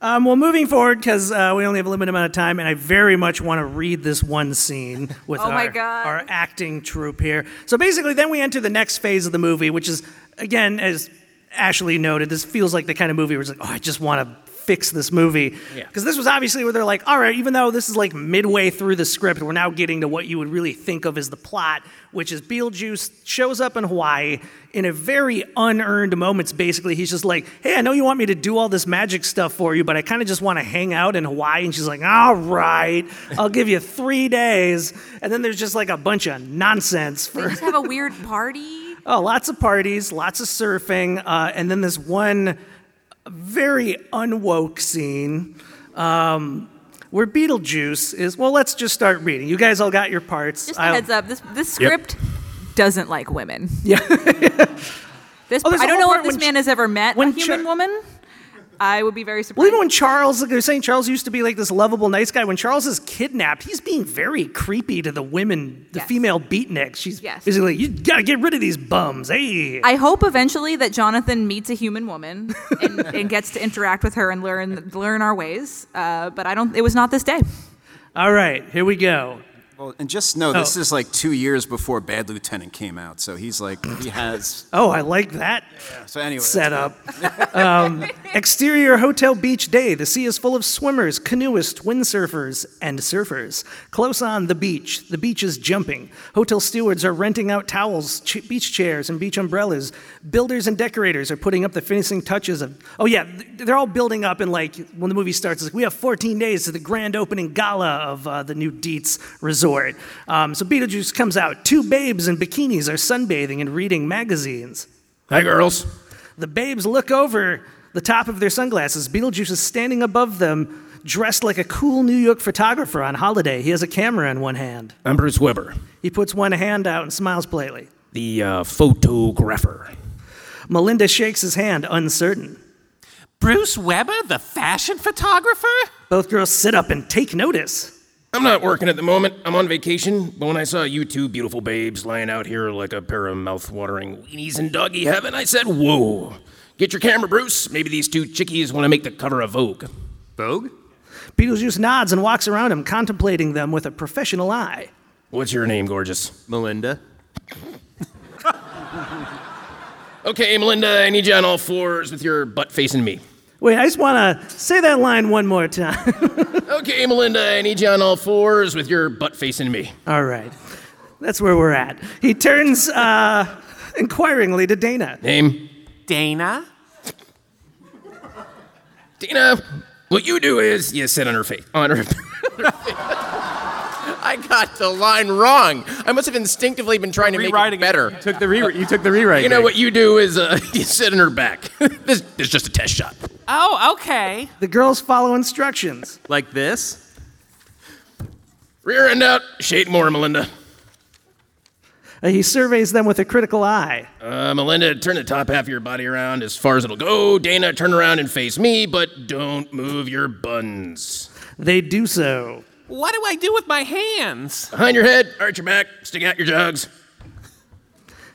Um, well, moving forward, because uh, we only have a limited amount of time, and I very much want to read this one scene with Oh my our, God. our acting troupe here. So basically, then we enter the next phase of the movie, which is, again, as Ashley noted, this feels like the kind of movie where it's like, oh, I just want to fix this movie. Because this was obviously where they're like, all right, even though this is like midway through the script, we're now getting to what you would really think of as the plot, which is Beetlejuice shows up in Hawaii in a very unearned moments. Basically, he's just like, hey, I know you want me to do all this magic stuff for you, but I kind of just want to hang out in Hawaii. And she's like, all right, I'll give you three days. And then there's just like a bunch of nonsense they for. just have a weird party. Oh, lots of parties, lots of surfing, uh, and then this one very unwoke scene um, where Beetlejuice is. Well, let's just start reading. You guys all got your parts. Just a I'll- heads up, this this script doesn't like women. Yeah. This Oh, there's I a don't know part if this man Ch- has ever met when a human Ch- woman. I would be very surprised. well, even when Charles, like they were saying, Charles used to be like this lovable, nice guy. When Charles is kidnapped, he's being very creepy to the women, the Yes. female beatniks. She's Yes. basically like, you gotta get rid of these bums. Hey. I hope eventually that Jonathan meets a human woman and, and gets to interact with her and learn learn our ways. Uh, but I don't. It was not this day. all right, here we go. Well, and just know this is like two years before Bad Lieutenant came out, so he's like he has. Oh, I like that. So anyway, that's setup. um, exterior hotel beach day. The sea is full of swimmers, canoeists, windsurfers, and surfers. Close on the beach. The beach is jumping. Hotel stewards are renting out towels, ch- beach chairs, and beach umbrellas. Builders and decorators are putting up the finishing touches of. Oh yeah, th- they're all building up, and like when the movie starts, it's like we have 14 days to the grand opening gala of uh, the new Deetz Resort. Um, so Beetlejuice comes out. Two babes in bikinis are sunbathing and reading magazines. Hi, girls. The babes look over the top of their sunglasses. Beetlejuice is standing above them, dressed like a cool New York photographer on holiday. He has a camera in one hand. I'm Bruce Weber, He puts one hand out and smiles politely. the uh, photographer. Melinda shakes his hand, uncertain. Bruce Weber, the fashion photographer? Both girls sit up and take notice. I'm not working at the moment. I'm on vacation. But when I saw you two beautiful babes lying out here like a pair of mouth-watering weenies in doggy heaven, I said, "Whoa! Get your camera, Bruce. Maybe these two chickies want to make the cover of Vogue." Vogue? Beetlejuice nods and walks around him, contemplating them with a professional eye. What's your name, gorgeous? Melinda? Okay, Melinda, I need you on all fours with your butt facing me. Wait, I just want to say that line one more time. Okay, Melinda, I need you on all fours with your butt facing me. All right. That's where we're at. He turns uh, inquiringly to Dana. Name? Dana? Dana, what you do is you sit on her face. On her. I got the line wrong. I must have instinctively been trying to make it Rewriting it. better. Took the re- you took the rewrite. You know what you do is uh, you sit in her back. this, this is just a test shot. Oh, okay. The girls follow instructions. Like this? Rear end out, shade more, Melinda. Uh, he surveys them with a critical eye. Uh, Melinda, turn the top half of your body around as far as it'll go. Dana, turn around and face me, but don't move your buns. They do so. What do I do with my hands? Behind your head, arch your back, stick out your jugs.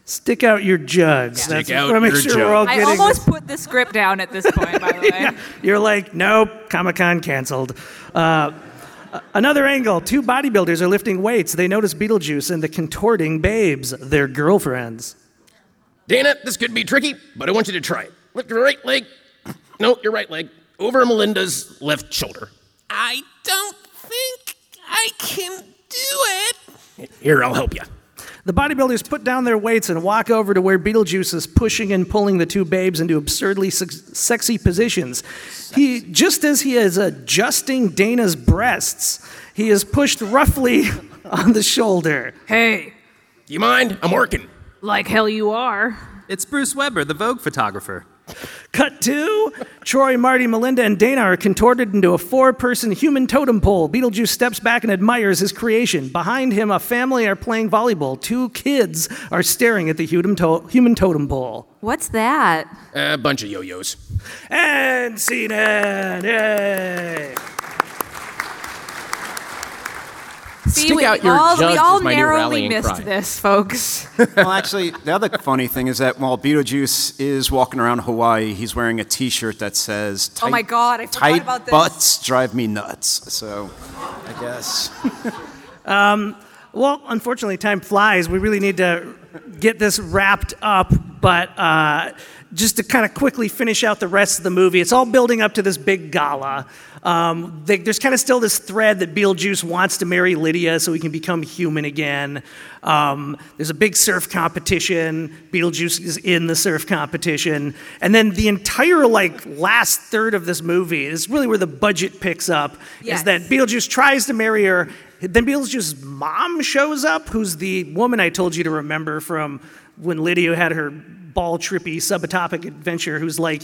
Stick out your jugs. Stick That's, out I make your sure we're all I getting almost put the script down at this point, by the way. You're like, nope, Comic Con canceled. Uh, another angle two bodybuilders are lifting weights. They notice Beetlejuice and the contorting babes, their girlfriends. Dana, this could be tricky, but I want you to try it. Lift your right leg. No, your right leg. Over Melinda's left shoulder. I don't think I can do it. Here, I'll help you. The bodybuilders put down their weights and walk over to where Beetlejuice is pushing and pulling the two babes into absurdly sex- sexy positions. He, just as he is adjusting Dana's breasts, he is pushed roughly on the shoulder. Hey, You mind? I'm working. like hell you are. It's Bruce Weber, the Vogue photographer. Cut two. Troy, Marty, Melinda, and Dana are contorted into a four person human totem pole. Beetlejuice steps back and admires his creation. Behind him, a family are playing volleyball. Two kids are staring at the human, to- human totem pole. What's that? A bunch of yo yos. And scene end. Yay. See, Stick we out your all, we jugs all is my new narrowly missed cry. this, folks. well, actually, the other funny thing is that while Beetlejuice is walking around Hawaii, he's wearing a T-shirt that says Oh my God, I forgot tight about this." butts drive me nuts." So, I guess. Well, unfortunately, time flies. We really need to get this wrapped up, but uh, just to kind of quickly finish out the rest of the movie, it's all building up to this big gala. Um, they, there's kind of still this thread that Beetlejuice wants to marry Lydia so he can become human again. Um, there's a big surf competition. Beetlejuice is in the surf competition, and then the entire like last third of this movie is really where the budget picks up. Yes. Is that Beetlejuice tries to marry her. Then Beetlejuice's mom shows up, who's the woman I told you to remember from when Lydia had her ball trippy subatomic adventure, who's like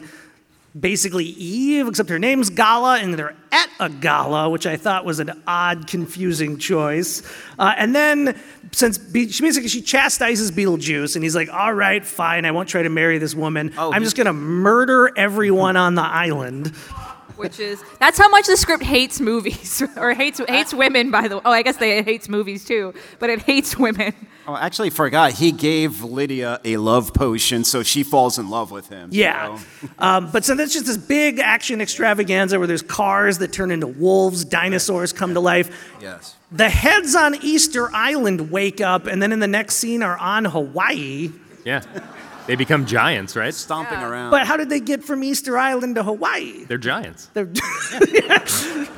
basically Eve, except her name's Gala, and they're at a gala, which I thought was an odd, confusing choice. Uh, and then, since Be- she basically she chastises Beetlejuice, and he's like, "All right, fine, I won't try to marry this woman. Oh, I'm just gonna murder everyone on the island." Which is that's how much the script hates movies or hates hates women. By the way, oh, I guess they it hates movies too, but it hates women. Oh, I actually forgot. He gave Lydia a love potion, so she falls in love with him. Yeah. So- Um, but so that's just this big action extravaganza where there's cars that turn into wolves, dinosaurs come to life. yes. The heads on Easter Island wake up, and then in the next scene are on Hawaii. Yeah. They become giants, right? Stomping around. But how did they get from Easter Island to Hawaii? They're giants. They're,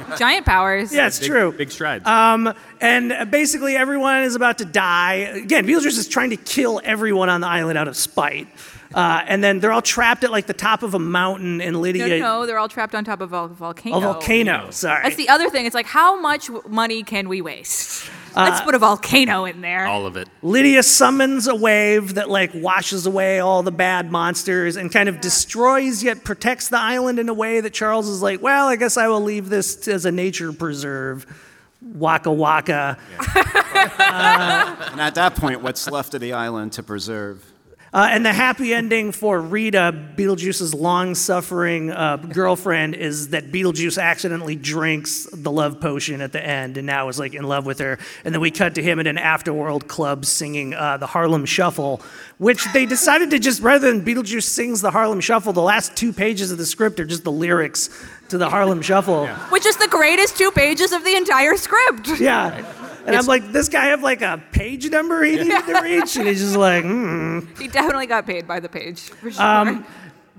Giant powers. yeah, it's Big- true. Big strides. Um, and basically, everyone is about to die. Again, Beetlejuice is trying to kill everyone on the island out of spite. Uh, and then they're all trapped at like the top of a mountain, and Lydia. No, no, no, they're all trapped on top of a volcano. A volcano, sorry. That's the other thing. It's like, how much money can we waste? Uh, Let's put a volcano in there. All of it. Lydia summons a wave that like washes away all the bad monsters and kind of destroys yet protects the island in a way that Charles is like, well, I guess I will leave this as a nature preserve. Waka waka. and at that point, what's left of the island to preserve? Uh, and the happy ending for Rita, Beetlejuice's long suffering uh, girlfriend, is that Beetlejuice accidentally drinks the love potion at the end and now is like in love with her. And then we cut to him at an afterworld club singing uh, the Harlem Shuffle, which they decided to just, rather than Beetlejuice sings the Harlem Shuffle, the last two pages of the script are just the lyrics to the Harlem Shuffle. Which is the greatest two pages of the entire script. Yeah. And I'm like, this guy have like a page number he needed to reach? And he's just like, hmm. He definitely got paid by the page, for sure. Um,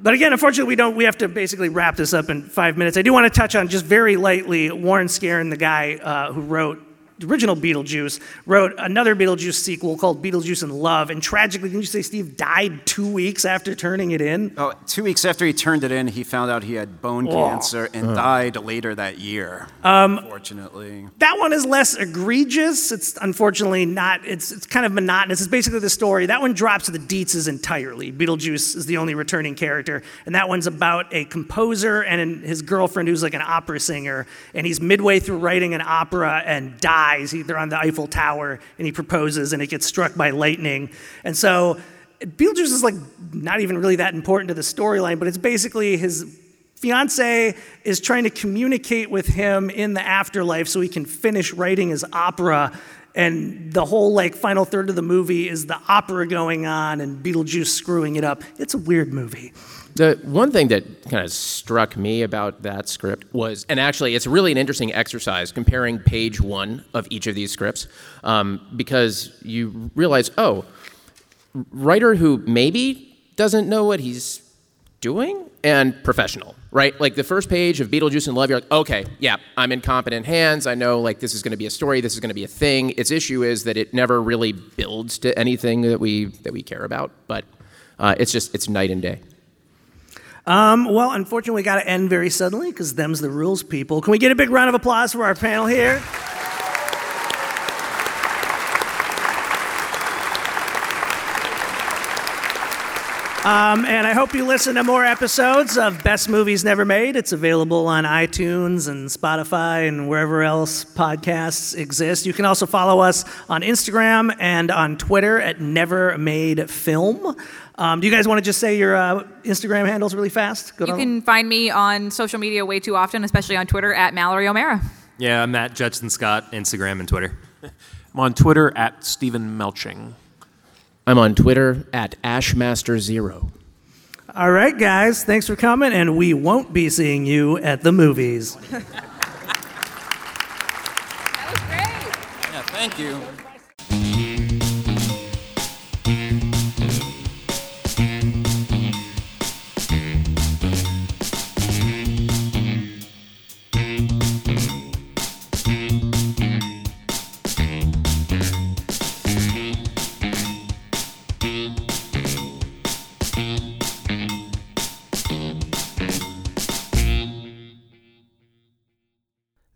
But again, unfortunately, we don't. We have to basically wrap this up in five minutes. I do want to touch on just very lightly Warren Skaaren, the guy uh, who wrote original Beetlejuice, wrote another Beetlejuice sequel called Beetlejuice in Love, and tragically, didn't you say Steve died two weeks after turning it in? Oh, two weeks after he turned it in, he found out he had bone oh. cancer and died later that year. Um, unfortunately. That one is less egregious. It's unfortunately not. It's it's kind of monotonous. It's basically the story. That one drops the Deetzes entirely. Beetlejuice is the only returning character, and that one's about a composer and his girlfriend who's like an opera singer, and he's midway through writing an opera and dies dies. He, they're on the Eiffel Tower, and he proposes, and it gets struck by lightning. And so Beetlejuice is like not even really that important to the storyline, but it's basically his fiance is trying to communicate with him in the afterlife so he can finish writing his opera and the whole like final third of the movie is the opera going on and Beetlejuice screwing it up. It's a weird movie. The one thing that kind of struck me about that script was, and actually, it's really an interesting exercise comparing page one of each of these scripts, um, because you realize, oh, writer who maybe doesn't know what he's doing and professional, right? Like the first page of Beetlejuice and Love, you're like, okay, yeah, I'm in competent hands. I know like this is going to be a story. This is going to be a thing. Its issue is that it never really builds to anything that we that we care about. But uh, it's just it's night and day. Um, well, unfortunately, we got to end very suddenly because them's the rules, people. Can we get a big round of applause for our panel here? Um, and I hope you listen to more episodes of Best Movies Never Made. It's available on iTunes and Spotify and wherever else podcasts exist. You can also follow us on Instagram and on Twitter at Never Made Film. Um, do you guys want to just say your uh, Instagram handles really fast? Go you can find me on social media way too often, especially on Twitter at Mallory O'Meara. Yeah, I'm at Judson Scott, Instagram and Twitter. I'm on Twitter at Stephen Melching. I'm on Twitter at Ashmaster0. All right, guys, thanks for coming, and we won't be seeing you at the movies. that was great. Yeah, thank you.